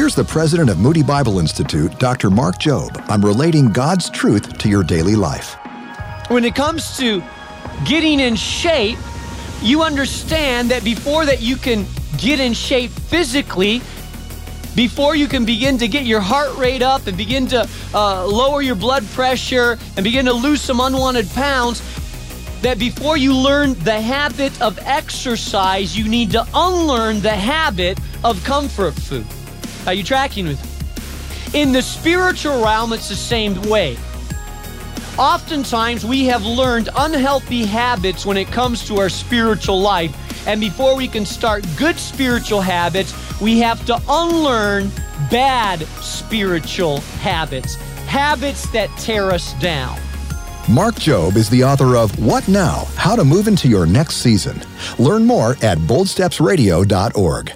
Here's the president of Moody Bible Institute, Dr. Mark Jobe, on relating God's truth to your daily life. When it comes to getting in shape, you understand that before that you can get in shape physically, before you can begin to get your heart rate up and begin to uh, lower your blood pressure and begin to lose some unwanted pounds, that before you learn the habit of exercise, you need to unlearn the habit of comfort food. Are you tracking with? In the spiritual realm, it's the same way. Oftentimes, we have learned unhealthy habits when it comes to our spiritual life. And before we can start good spiritual habits, we have to unlearn bad spiritual habits, habits that tear us down. Mark Jobe is the author of What Now? How to Move into Your Next Season. Learn more at boldstepsradio.org.